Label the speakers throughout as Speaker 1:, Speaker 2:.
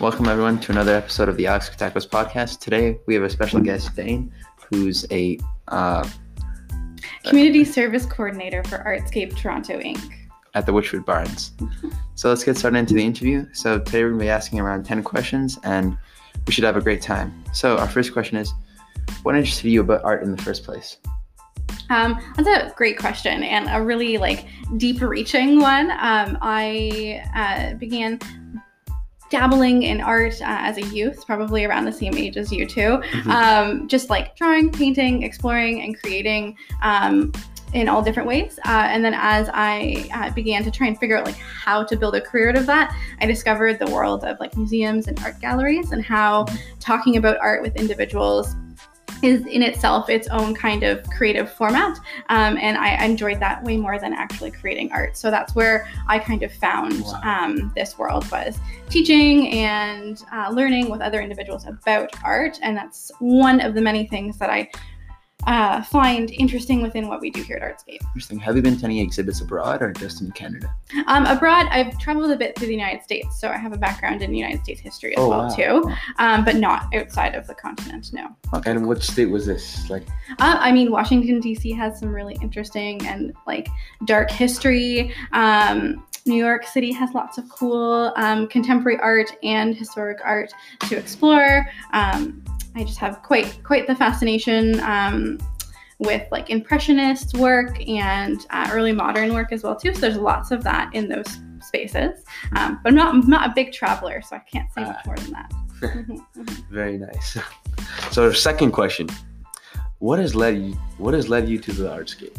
Speaker 1: Welcome everyone to another episode of the Alex Katakos podcast. Today we have a special guest, Dayne, who's a uh,
Speaker 2: Community Service Coordinator for Artscape Toronto Inc.
Speaker 1: at the Wychwood Barns. So let's get started into the interview. So today we're gonna be asking around ten questions, and we should have a great time. So our first question is, what interested you about art in the first place?
Speaker 2: Um, that's a great question and a really like deep reaching one. Um, I uh, began dabbling in art uh, as a youth, probably around the same age as you 2
Speaker 1: Mhm.
Speaker 2: Um, just like drawing, painting, exploring, and creating. Um, in all different ways, uh, and then as I uh, began to try and figure out like how to build a career out of that, I discovered the world of like museums and art galleries, and how talking about art with individuals is in itself its own kind of creative format. Um, and I enjoyed that way more than actually creating art. So that's where I kind of found
Speaker 1: Wow.
Speaker 2: um, this world was teaching and uh, learning with other individuals about art. And that's one of the many things that I uh, find interesting within what we do here at Artscape.
Speaker 1: Interesting. Have you been to any exhibits abroad or just in Canada?
Speaker 2: Um, abroad, I've traveled a bit through the United States, so I have a background in United States history as
Speaker 1: Oh,
Speaker 2: well
Speaker 1: wow.
Speaker 2: too, um, but not outside of the continent. No.
Speaker 3: And what state was this? Like,
Speaker 2: Uh, I mean, Washington D.C. has some really interesting and like dark history. Um, New York City has lots of cool um, contemporary art and historic art to explore. Um, I just have quite quite the fascination um, with like impressionist work and uh, early modern work as well too. So there's lots of that in those spaces. Um, but I'm not I'm not a big traveler, so I can't say much
Speaker 3: Ah.
Speaker 2: more than that. Mhm, mhm.
Speaker 3: very nice. So, second question: What has led you? What has led you to the artscape?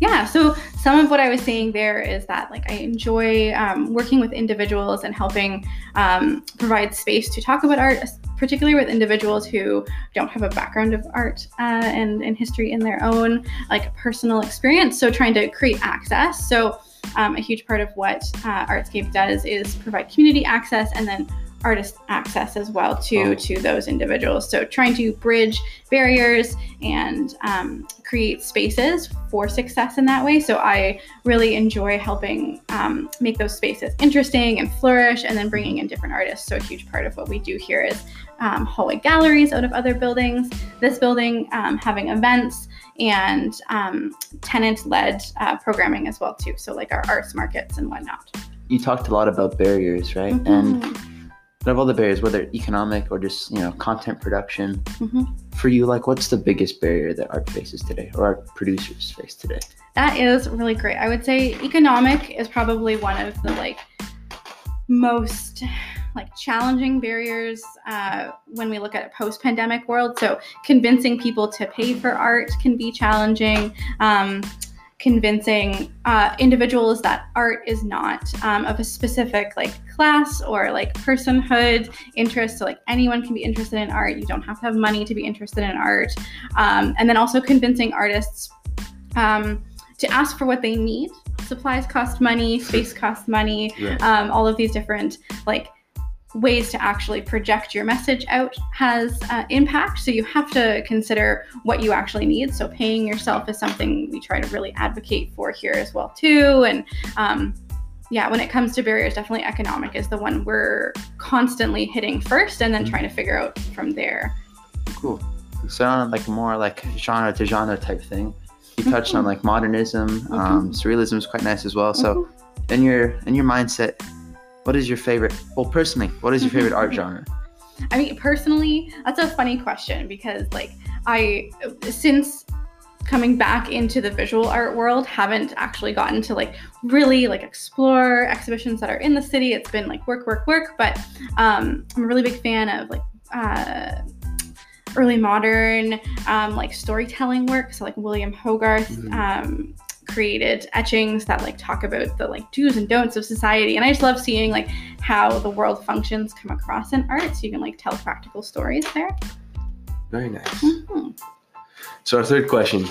Speaker 2: Yeah, so some of what I was saying there is that like I enjoy um, working with individuals and helping um, provide space to talk about art, particularly with individuals who don't have a background of art uh, and, and history in their own like personal experience. So trying to create access. So um, a huge part of what uh, Artscape does is provide community access and then artist access as well to
Speaker 3: Oh.
Speaker 2: to those individuals. So trying to bridge barriers and um, create spaces for success in that way. So I really enjoy helping um, make those spaces interesting and flourish, and then bringing in different artists. So a huge part of what we do here is um, hallway galleries out of other buildings. This building um, having events and um, tenant-led uh, programming as well too. So like our arts markets and whatnot.
Speaker 1: You talked a lot about barriers, right? And out of all the barriers, whether economic or just you know content production,
Speaker 2: Mhm.
Speaker 1: for you, like what's the biggest barrier that art faces today, or art producers face today?
Speaker 2: That is really great. I would say economic is probably one of the like most like challenging barriers uh, when we look at a post-pandemic world. So convincing people to pay for art can be challenging. Um, convincing uh, individuals that art is not um, of a specific like class or like personhood interest. So like anyone can be interested in art. You don't have to have money to be interested in art. Um, and then also convincing artists um, to ask for what they need. Supplies cost money, space costs money, um, all of these different like ways to actually project your message out has uh, impact. So you have to consider what you actually need. So paying yourself is something we try to really advocate for here as well too. And um, yeah, when it comes to barriers, definitely economic is the one we're constantly hitting first, and then trying to figure out from there.
Speaker 1: Cool. So on like more like genre to genre type thing. You touched on like modernism, um, surrealism is quite nice as well. So in your in your mindset, what is your favorite? Well, personally, what is your favorite art genre?
Speaker 2: I mean, personally, that's a funny question because, like, I, since coming back into the visual art world, haven't actually gotten to like really like explore exhibitions that are in the city. It's been like work, work, work. But um, I'm a really big fan of like uh, early modern, um, like storytelling work. So like William Hogarth.
Speaker 3: Mhm.
Speaker 2: Um, created etchings that like talk about the like do's and don'ts of society and i just love seeing like how the world functions come across in art so you can like tell practical stories there
Speaker 3: Very nice.
Speaker 2: Mhm.
Speaker 3: So, our third question: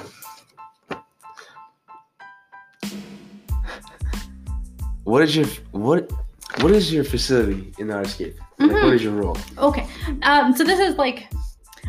Speaker 3: What is your what what is your facility in the artscape? Like,
Speaker 2: Mhm.
Speaker 3: what is your role?
Speaker 2: okay um, so this is like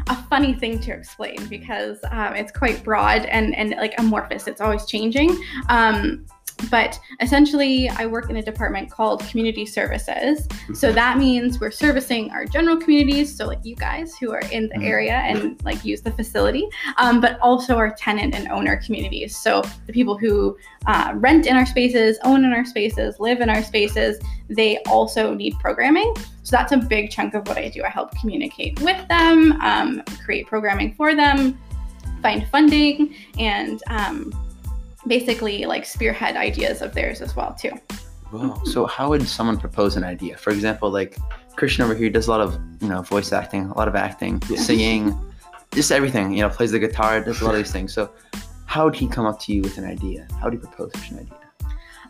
Speaker 2: a funny thing to explain because um, it's quite broad and, and like amorphous. It's always changing. Um, but essentially, I work in a department called community services. So that means we're servicing our general communities, so like you guys who are in the
Speaker 1: Mhm.
Speaker 2: area and like use the facility, um, but also our tenant and owner communities. So the people who uh, rent in our spaces, own in our spaces, live in our spaces, they also need programming. So that's a big chunk of what I do. I help communicate with them, um, create programming for them, find funding, and um, basically like spearhead ideas of theirs as well too.
Speaker 3: Wow.
Speaker 1: So how would someone propose an idea? For example, like Christian over here does a lot of you know voice acting, a lot of acting,
Speaker 3: Yeah.
Speaker 1: singing, just everything. You know, plays the guitar, does a lot of these things. So how would he come up to you with an idea? How would he propose such an idea?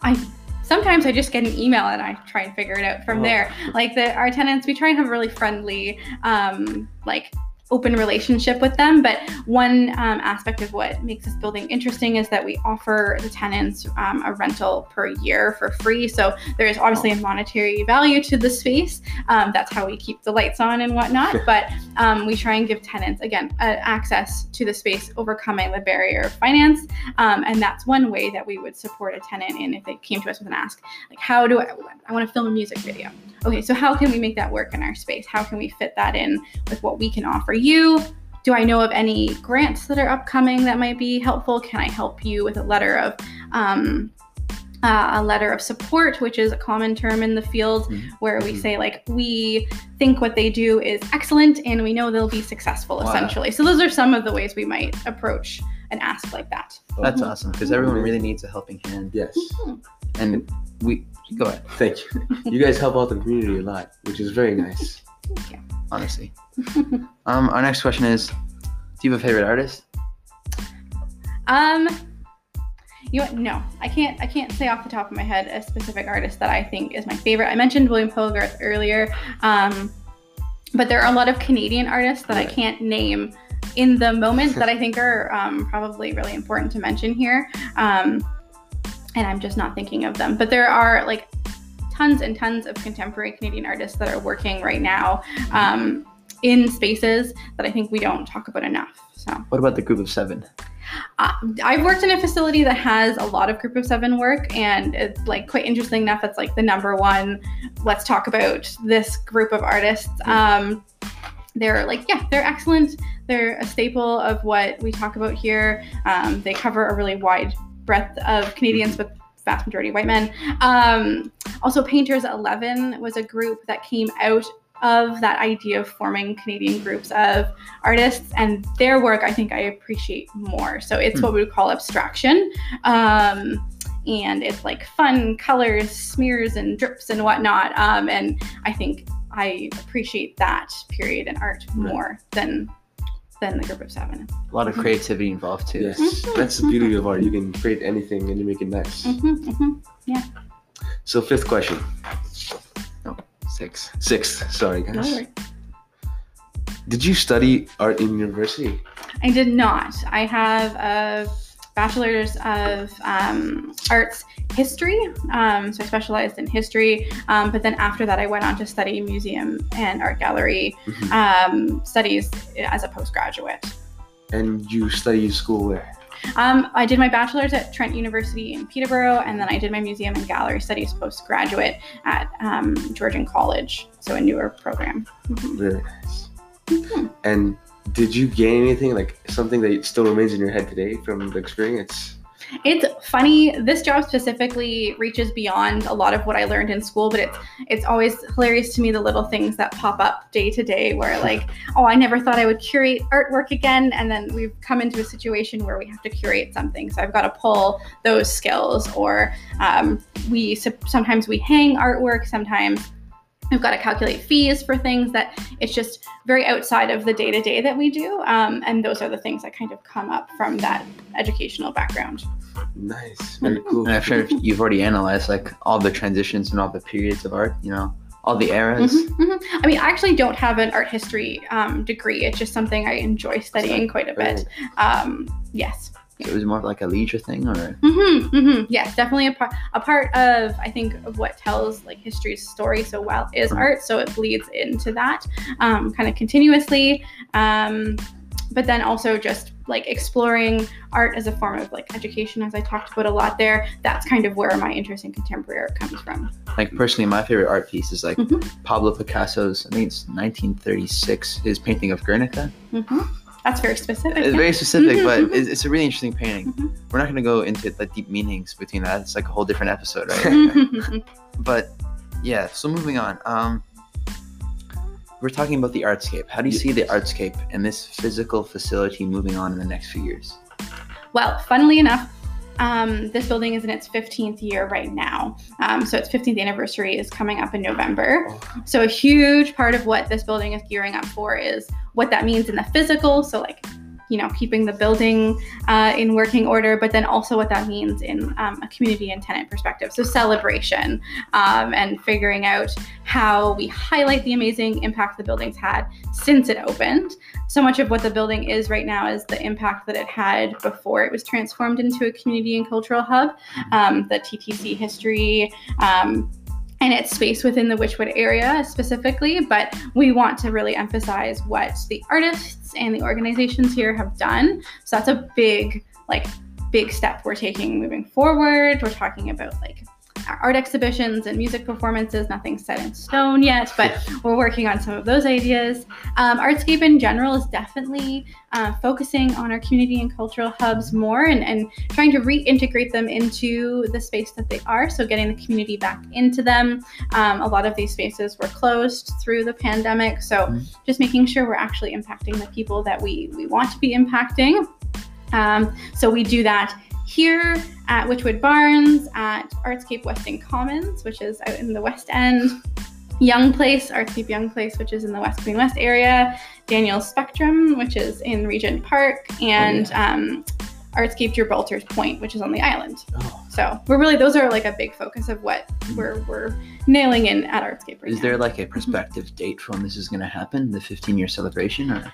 Speaker 2: I sometimes I just get an email and I try and figure it out from
Speaker 3: Oh.
Speaker 2: there. Like the our tenants, we try and have really friendly, um, like open relationship with them. But one um, aspect of what makes this building interesting is that we offer the tenants um, a rental per year for free. So there is obviously a monetary value to the space. Um, that's how we keep the lights on and whatnot. but um, we try and give tenants again uh, access to the space, overcoming the barrier of finance. Um, and that's one way that we would support a tenant in if they came to us with an ask, like, how do I, I want to film a music video? Okay, so how can we make that work in our space? How can we fit that in with what we can offer you? Do I know of any grants that are upcoming that might be helpful? Can I help you with a letter of um, uh, a letter of support, which is a common term in the field,
Speaker 1: Mhm.
Speaker 2: where we
Speaker 3: Mhm.
Speaker 2: say like we think what they do is excellent and we know they'll be successful
Speaker 1: Wow.
Speaker 2: essentially. So those are some of the ways we might approach an ask like that.
Speaker 1: That's
Speaker 2: Mhm.
Speaker 1: awesome because everyone really needs a helping hand.
Speaker 3: Yes.
Speaker 1: And we go ahead,
Speaker 3: Thank you. You guys help out the community a lot, which is very nice. Thank you.
Speaker 1: Honestly. um, our next question is, do you have a favorite artist?
Speaker 2: Um, you know? No, I can't. I can't say off the top of my head a specific artist that I think is my favorite. I mentioned William Hogarth earlier, um, but there are a lot of Canadian artists that I can't name in the moment that I think are um, probably really important to mention here. Um, and I'm just not thinking of them. But there are like tons and tons of contemporary Canadian artists that are working right now um, in spaces that I think we don't talk about enough. So.
Speaker 1: What about the group of seven?
Speaker 2: Uh, I've worked in a facility that has a lot of group of seven work, and it's like quite interesting enough. It's like the number one. Let's talk about this group of artists. Um, they're like, yeah, they're excellent. They're a staple of what we talk about here. Um, they cover a really wide breadth of Canadians, but vast majority white men. Um, also, Painters 11 was a group that came out of that idea of forming Canadian groups of artists and their work I think I appreciate more. So it's
Speaker 1: Hmm.
Speaker 2: what we would call abstraction. Um, and it's like fun colors, smears, and drips and whatnot. Um, and I think I appreciate that period in art
Speaker 3: Right.
Speaker 2: more than than the group of seven.
Speaker 1: A lot of creativity involved too.
Speaker 3: Yes.
Speaker 2: Mhm.
Speaker 3: That's the beauty of art. You can create anything and you make it nice.
Speaker 2: hmm hmm
Speaker 3: So fifth question.
Speaker 1: Six.
Speaker 3: Sixth, sorry guys.
Speaker 2: No worries.
Speaker 3: Did you study art in university?
Speaker 2: I did not. I have a bachelor's of um, arts history. Um, so I specialized in history. Um, but then after that, I went on to study museum and art gallery
Speaker 3: Mhm.
Speaker 2: um, studies as a postgraduate.
Speaker 3: And you studied school where?
Speaker 2: Um, I did my bachelor's at Trent University in Peterborough, and then I did my museum and gallery studies postgraduate at um, Georgian College, so a newer program. Mhm.
Speaker 3: Very nice.
Speaker 2: Mhm.
Speaker 3: And did you gain anything like something that still remains in your head today from the experience?
Speaker 2: It's funny. This job specifically reaches beyond a lot of what I learned in school, but it's it's always hilarious to me the little things that pop up day to day where like, oh, I never thought I would curate artwork again, and then we've come into a situation where we have to curate something. So I've got to pull those skills, or um, we sometimes we hang artwork, sometimes we've got to calculate fees for things that it's just very outside of the day to day that we do, um, and those are the things that kind of come up from that educational background.
Speaker 3: Nice. Very cool.
Speaker 1: And I'm sure you've already analyzed like all the transitions and all the periods of art, you know, all the eras.
Speaker 2: Mhm, mhm. I mean, I actually don't have an art history um, degree. It's just something I enjoy studying quite a bit. Um, yes.
Speaker 1: So it was more of like a leisure thing, or
Speaker 2: hmm hmm Yes, definitely a part. A part of I think of what tells like history's story so well is
Speaker 1: Mhm.
Speaker 2: art, so it bleeds into that um, kind of continuously. Um, but then also just like exploring art as a form of like education, as I talked about a lot there. That's kind of where my interest in contemporary art comes from.
Speaker 1: Like personally, my favorite art piece is like
Speaker 2: Mhm.
Speaker 1: Pablo Picasso's. I think it's 1936. His painting of Guernica.
Speaker 2: hmm That's very specific.
Speaker 1: It's
Speaker 2: yeah.
Speaker 1: very specific,
Speaker 2: Mhm,
Speaker 1: but
Speaker 2: mhm.
Speaker 1: it's, it's a really interesting painting.
Speaker 2: Mhm.
Speaker 1: We're not going to go into the deep meanings between that. It's like a whole different episode, right?
Speaker 2: Mhm.
Speaker 1: but yeah. So moving on. Um, we're talking about the artscape. How do you
Speaker 3: Yeah.
Speaker 1: see the artscape and this physical facility moving on in the next few years?
Speaker 2: Well, funnily enough, um, this building is in its 15th year right now. Um, so its 15th anniversary is coming up in November. So a huge part of what this building is gearing up for is what that means in the physical. So like, you know, keeping the building uh, in working order, but then also what that means in um, a community and tenant perspective. So celebration um, and figuring out how we highlight the amazing impact the building's had since it opened. So much of what the building is right now is the impact that it had before it was transformed into a community and cultural hub. Um, the TTC history. And its space within the Wychwood area specifically, but we want to really emphasize what the artists and the organizations here have done. So that's a big, like, big step we're taking moving forward. We're talking about like art exhibitions and music performances. Nothing's set in stone yet, but we're working on some of those ideas. Um, Artscape in general is definitely uh, focusing on our community and cultural hubs more and, and trying to reintegrate them into the space that they are. So, getting the community back into them. Um, a lot of these spaces were closed through the pandemic. So,
Speaker 1: Mhm.
Speaker 2: just making sure we're actually impacting the people that we, we want to be impacting. Um, so, we do that here at Wychwood Barns, at Artscape Weston Commons, which is out in the West End. Youngplace, Artscape Youngplace, which is in the West Queen West area, Daniels Spectrum, which is in Regent Park, and um, Artscape Gibraltar's Point, which is on the island.
Speaker 3: Oh,
Speaker 2: So we're really those are like a big focus of what we're we're nailing in at Artscape right
Speaker 1: Is
Speaker 2: now.
Speaker 1: there like a prospective date for when this is going to happen? The 15 year celebration, or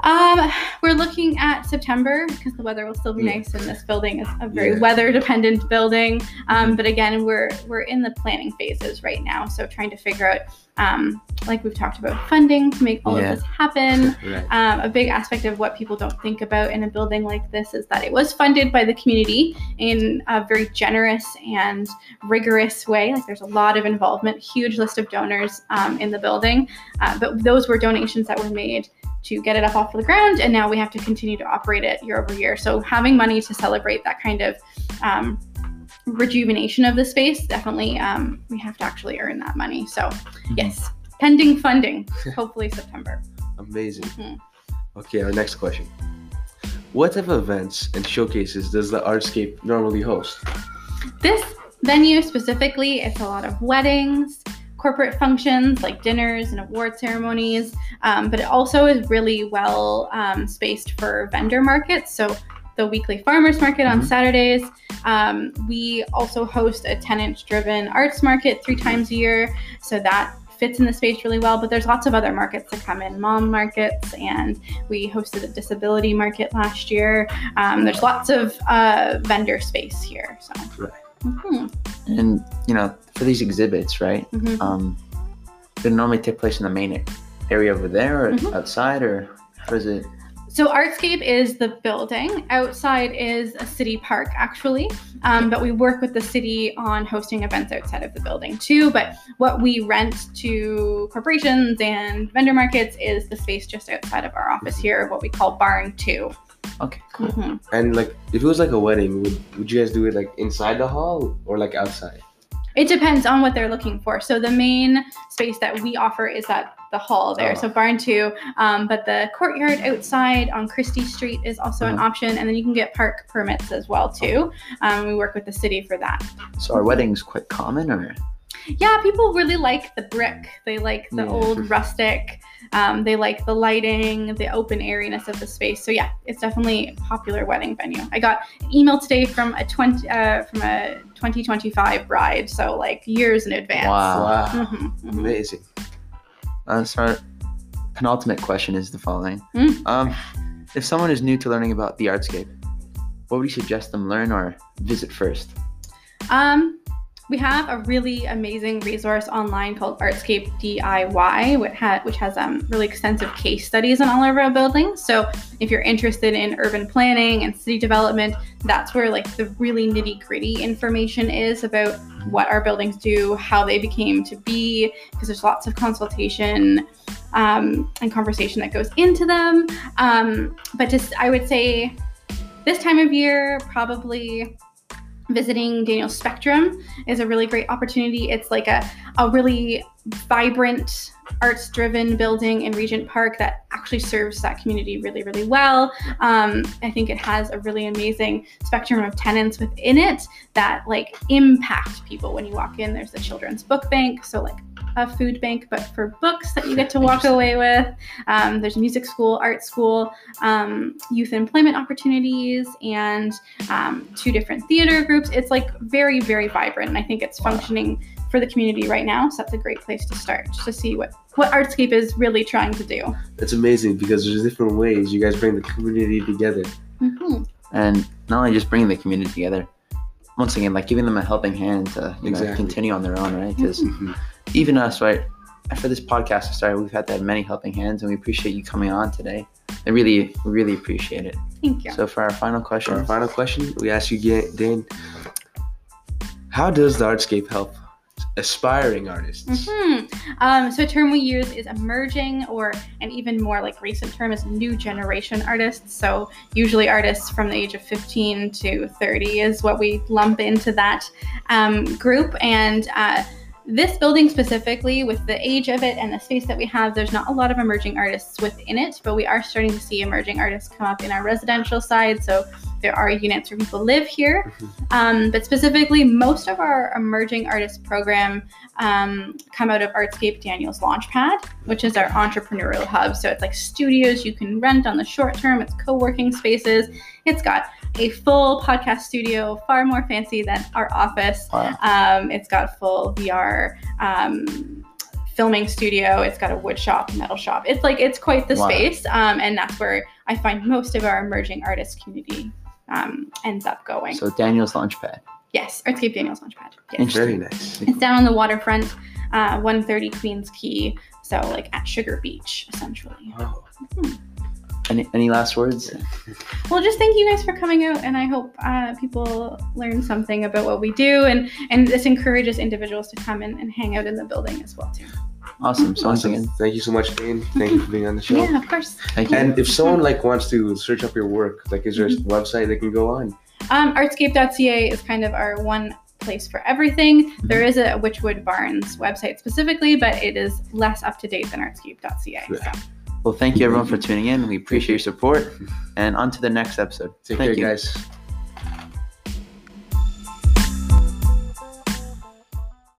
Speaker 2: Um, we're looking at September because the weather will still be nice, and this building is a very
Speaker 3: Yeah.
Speaker 2: weather-dependent building. Um, but again, we're we're in the planning phases right now, so trying to figure out, um, like we've talked about, funding to make all
Speaker 1: Yeah.
Speaker 2: of this happen.
Speaker 3: right.
Speaker 2: Um, a big aspect of what people don't think about in a building like this is that it was funded by the community in a very generous and rigorous way. Like there's a lot of involvement, huge list of donors um, in the building, uh, but those were donations that were made to get it up off the ground, and now we have to continue to operate it year over year. So having money to celebrate that kind of um, rejuvenation of the space, definitely um, we have to actually earn that money. So yes, pending funding, hopefully September.
Speaker 3: Amazing.
Speaker 2: Mhm.
Speaker 3: Okay, our next question. What type of events and showcases does the Artscape normally host?
Speaker 2: This venue specifically, it's a lot of weddings, corporate functions like dinners and award ceremonies, um, but it also is really well um, spaced for vendor markets. So the weekly farmers market on
Speaker 1: Mhm.
Speaker 2: Saturdays. Um, we also host a tenant driven arts market three times a year. So that fits in the space really well. But there's lots of other markets that come in, mom markets, and we hosted a disability market last year. Um, there's lots of uh, vendor space here. So.
Speaker 3: Right.
Speaker 2: Mhm,
Speaker 1: and you know for these exhibits, right?
Speaker 2: mhm.
Speaker 1: Um, they normally take place in the main area over there, or
Speaker 2: Mhm.
Speaker 1: outside, or how does it?
Speaker 2: So Artscape is the building. Outside is a city park, actually. Um, but we work with the city on hosting events outside of the building too. But what we rent to corporations and vendor markets is the space just outside of our office here, what we call Barn Two.
Speaker 1: Okay, cool.
Speaker 2: Mhm.
Speaker 3: And like, if it was like a wedding, would would you guys do it like inside the hall or like outside?
Speaker 2: It depends on what they're looking for. So the main space that we offer is at the hall there,
Speaker 3: Oh.
Speaker 2: so barn two. Um, but the courtyard outside on Christie Street is also an
Speaker 1: Uh-huh.
Speaker 2: option, and then you can get park permits as well too. Um, we work with the city for that.
Speaker 1: So are weddings quite common, or
Speaker 2: Yeah, people really like the brick. They like the
Speaker 3: Yeah.
Speaker 2: old rustic. Um, they like the lighting, the open airiness of the space. So yeah, it's definitely a popular wedding venue. I got an email today from a twenty uh, from a 2025 bride, so like years in advance.
Speaker 1: Wow.
Speaker 3: Wow,
Speaker 2: Mhm, mhm.
Speaker 3: amazing.
Speaker 1: Uh, so our penultimate question is the following:
Speaker 2: Mm.
Speaker 1: um, If someone is new to learning about the artscape, what would you suggest them learn or visit first?
Speaker 2: Um, we have a really amazing resource online called Artscape DIY, which, has um, really extensive case studies on all of our buildings. So if you're interested in urban planning and city development, that's where like the really nitty gritty information is about what our buildings do, how they became to be, because there's lots of consultation um, and conversation that goes into them. Um, but just, I would say this time of year, probably visiting Daniel Spectrum is a really great opportunity. It's like a, a really vibrant, arts driven building in Regent Park that actually serves that community really, really well. Um, I think it has a really amazing spectrum of tenants within it that like impact people when you walk in. There's the children's book bank, so like a food bank, but for books that you get to walk away with. Um, there's music school, art school, um, youth employment opportunities, and um, two different theater groups. It's like very, very vibrant, and I think it's functioning for the community right now. So that's a great place to start just to see what what Artscape is really trying to do.
Speaker 3: It's amazing because there's different ways you guys bring the community together.
Speaker 2: hmm
Speaker 1: and not only just bringing the community together once again like giving them a helping hand to you know continue on their own right because
Speaker 3: Mhm.
Speaker 1: even us right after this podcast started we've had to have many helping hands and we appreciate you coming on today i really really appreciate it
Speaker 2: Thank you.
Speaker 1: so for our final question
Speaker 3: For our final question, we ask you, Ga- Dan, how does the Artscape help aspiring artists?
Speaker 2: hmm Um, so a term we use is emerging, or an even more like recent term is new generation artists. So usually artists from the age of 15 to 30 is what we lump into that um, group. And uh, this building specifically, with the age of it and the space that we have, there's not a lot of emerging artists within it, but we are starting to see emerging artists come up in our residential side. So there are units where people live here. Um, but specifically, most of our emerging artist program um, come out of Artscape Daniels Launchpad, which is our entrepreneurial hub. So it's like studios you can rent on the short term, it's co working spaces. It's got a full podcast studio, far more fancy than our office.
Speaker 1: wow
Speaker 2: Um, it's got full VR. Um, filming studio it's got a wood shop metal shop it's like it's quite the
Speaker 1: Wow.
Speaker 2: space um, and that's where i find most of our emerging artist community um, ends up going
Speaker 1: so daniel's launchpad
Speaker 2: yes artscape daniels launchpad yes.
Speaker 1: Interesting.
Speaker 3: Very nice.
Speaker 2: It's down on the waterfront, uh, 130 Queens Quay, so like at Sugar Beach, essentially.
Speaker 3: Wow.
Speaker 1: any, any last words
Speaker 2: Well, just thank you guys for coming out, and I hope uh, people learn something about what we do, and and this encourages individuals to come in and hang out in the building as well too.
Speaker 1: Awesome so once
Speaker 3: Awesome.
Speaker 1: again
Speaker 3: Thank you so much, Dan. Thank you for being on the show.
Speaker 2: Yeah, of course.
Speaker 1: thank you
Speaker 3: And if someone like wants to search up your work, like is there a website they can go on?
Speaker 2: Um, Artscape.ca is kind of our one place for everything. There is a Wychwood Barns website specifically, but it is less up to date than Artscape.ca. So.
Speaker 1: well thank you everyone for tuning in we appreciate your support and on to the next episode
Speaker 3: Take
Speaker 1: thank
Speaker 3: care,
Speaker 1: you
Speaker 3: guys.